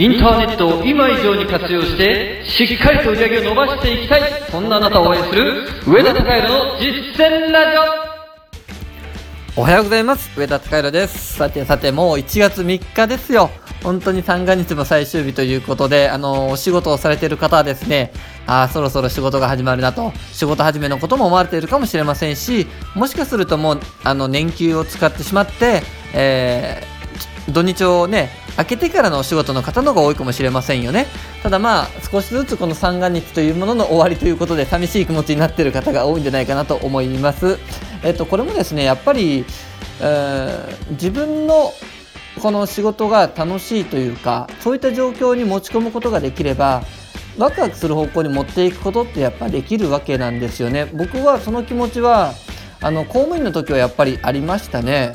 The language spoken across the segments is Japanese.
インターネットを今以上に活用して、しっかりと売り上げを伸ばしていきたい、そんなあなたを応援する、上田隆弘の実践ラジオ。おはようございます。上田隆弘です。さてさてもう1月3日ですよ。本当に三が日も最終日ということであのお仕事をされている方はですねあーそろそろ仕事が始まるなと。仕事始めのことも思われているかもしれませんしもしかするともうあの年休を使ってしまって、えー土日をね明けてからのお仕事の方の方が多いかもしれませんよね。ただまあ少しずつこの三が日というものの終わりということで寂しい気持ちになっている方が多いんじゃないかなと思います。えっとこれもですねやっぱり、えー自分のこの仕事が楽しいというかそういった状況に持ち込むことができればワクワクする方向に持っていくことってやっぱりできるわけなんですよね。僕はその気持ちはあの公務員の時はやっぱりありましたね。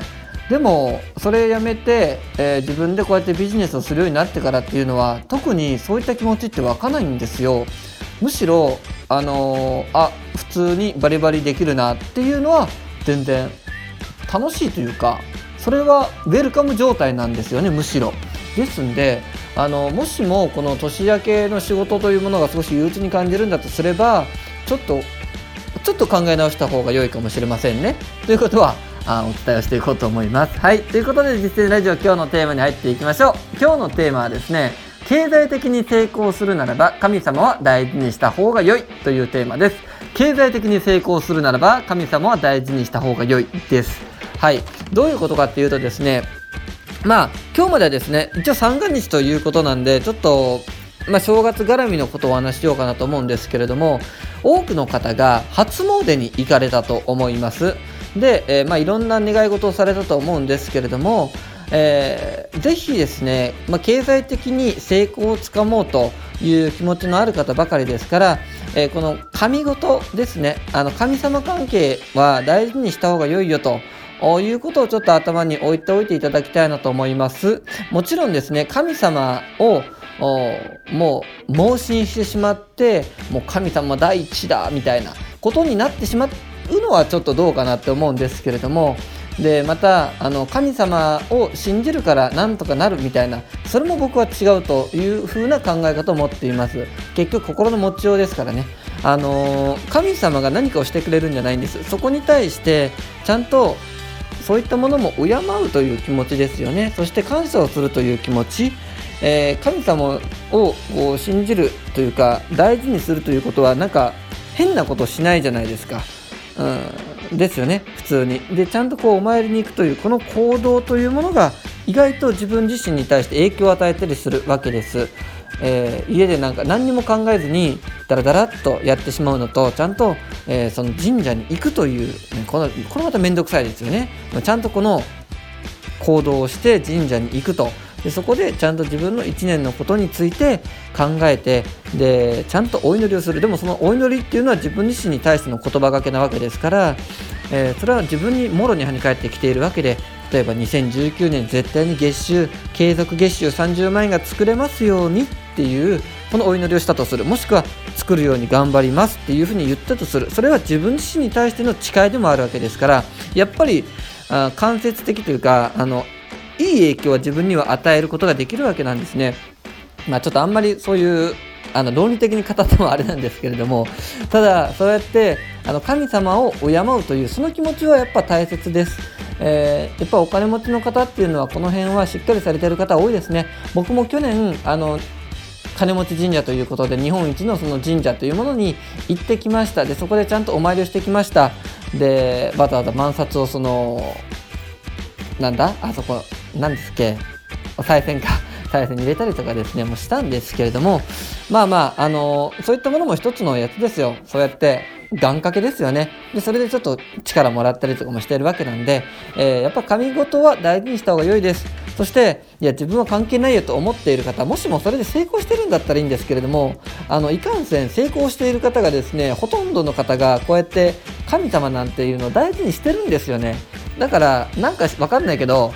でもそれやめて、えー自分でこうやってビジネスをするようになってからっていうのは特にそういった気持ちって湧かないんですよ。むしろあのーあ普通にバリバリできるなっていうのは全然楽しいというかそれはウェルカム状態なんですよねむしろ。ですんであのもしもこの年明けの仕事というものが少し憂鬱に感じるんだとすればちょっとちょっと考え直した方が良いかもしれませんね。ということはあお伝えをしていこうと思います。はい。ということで実践ラジオ今日のテーマに入っていきましょう。今日のテーマはですね経済的に成功するならば神様は大事にした方が良いというテーマです。経済的に成功するならば神様は大事にした方が良いです。はい。どういうことかっていうとですねまあ今日まではですね一応三が日ということなんでちょっとまあ、正月絡みのことをお話ししようかなと思うんですけれども多くの方が初詣に行かれたと思います。で、えーまあ、いろんな願い事をされたと思うんですけれども、えーぜひですね、まあ、経済的に成功をつかもうという気持ちのある方ばかりですから、えーこの神事ですねあの神様関係は大事にした方が良いよということをちょっと頭に置いておいていただきたいなと思います。もちろんですね、神様をもう盲信してしまって、もう神様第一だみたいなことになってしまうのはちょっとどうかなって思うんですけれども、でまたあの神様を信じるからなんとかなるみたいなそれも僕は違うというふうな考え方を持っています。結局心の持ちようですからね。あの神様が何かをしてくれるんじゃないんです。そこに対してちゃんとそういったものも敬うという気持ちですよね。そして感謝をするという気持ち、えー神様をこう信じるというか大事にするということはなんか変なことしないじゃないですか、うん、ですよね普通に。でちゃんとこうお参りに行くというこの行動というものが意外と自分自身に対して影響を与えたりするわけです。えー家でなんか何にも考えずにダラダラっとやってしまうのとちゃんと、えーその神社に行くという、このこれまた面倒くさいですよね。ちゃんとこの行動をして神社に行くと。でそこでちゃんと自分の1年のことについて考えてでちゃんとお祈りをする。でもそのお祈りっていうのは自分自身に対しての言葉がけなわけですから、えーそれは自分にもろに跳ね返ってきているわけで例えば2019年絶対に月収継続月収30万円が作れますようにっていうこのお祈りをしたとする。もしくは作るように頑張りますっていうふうに言ったとする。それは自分自身に対しての誓いでもあるわけですからやっぱりあ間接的というかあのいい影響は自分には与えることができるわけなんですね。まあ、ちょっとあんまりそういうあの論理的に語ってもあれなんですけれどもただそうやってあの神様を敬うというその気持ちはやっぱ大切です。えーやっぱお金持ちの方っていうのはこの辺はしっかりされてる方多いですね。僕も去年あの金持ち神社ということで日本一のその神社というものに行ってきましたでそこでちゃんとお参りをしてきましたでわざわざ万札をそのなんだ？あそこなんですっけお賽銭か 賽銭に入れたりとかですねもうしたんですけれどもまあまああのそういったものも一つのやつですよ。そうやって願掛けですよね。でそれでちょっと力もらったりとかもしてるわけなんで、えーやっぱ神事は大事にした方が良いです。そしていや自分は関係ないよと思っている方もしもそれで成功してるんだったらいいんですけれどもあのいかんせん成功している方がですねほとんどの方がこうやって神様なんていうのを大事にしてるんですよね。だからなんかわかんないけど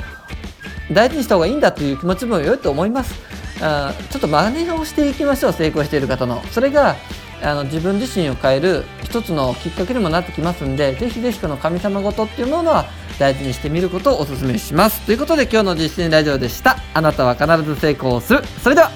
大事にした方がいいんだという気持ちも良いと思いますあちょっと真似をしていきましょう成功している方のそれがあの自分自身を変える一つのきっかけにもなってきますんで是非是非この神様事っていうものは大事にしてみることをお勧めします。ということで今日の実践ラジオでした。あなたは必ず成功する。それでは、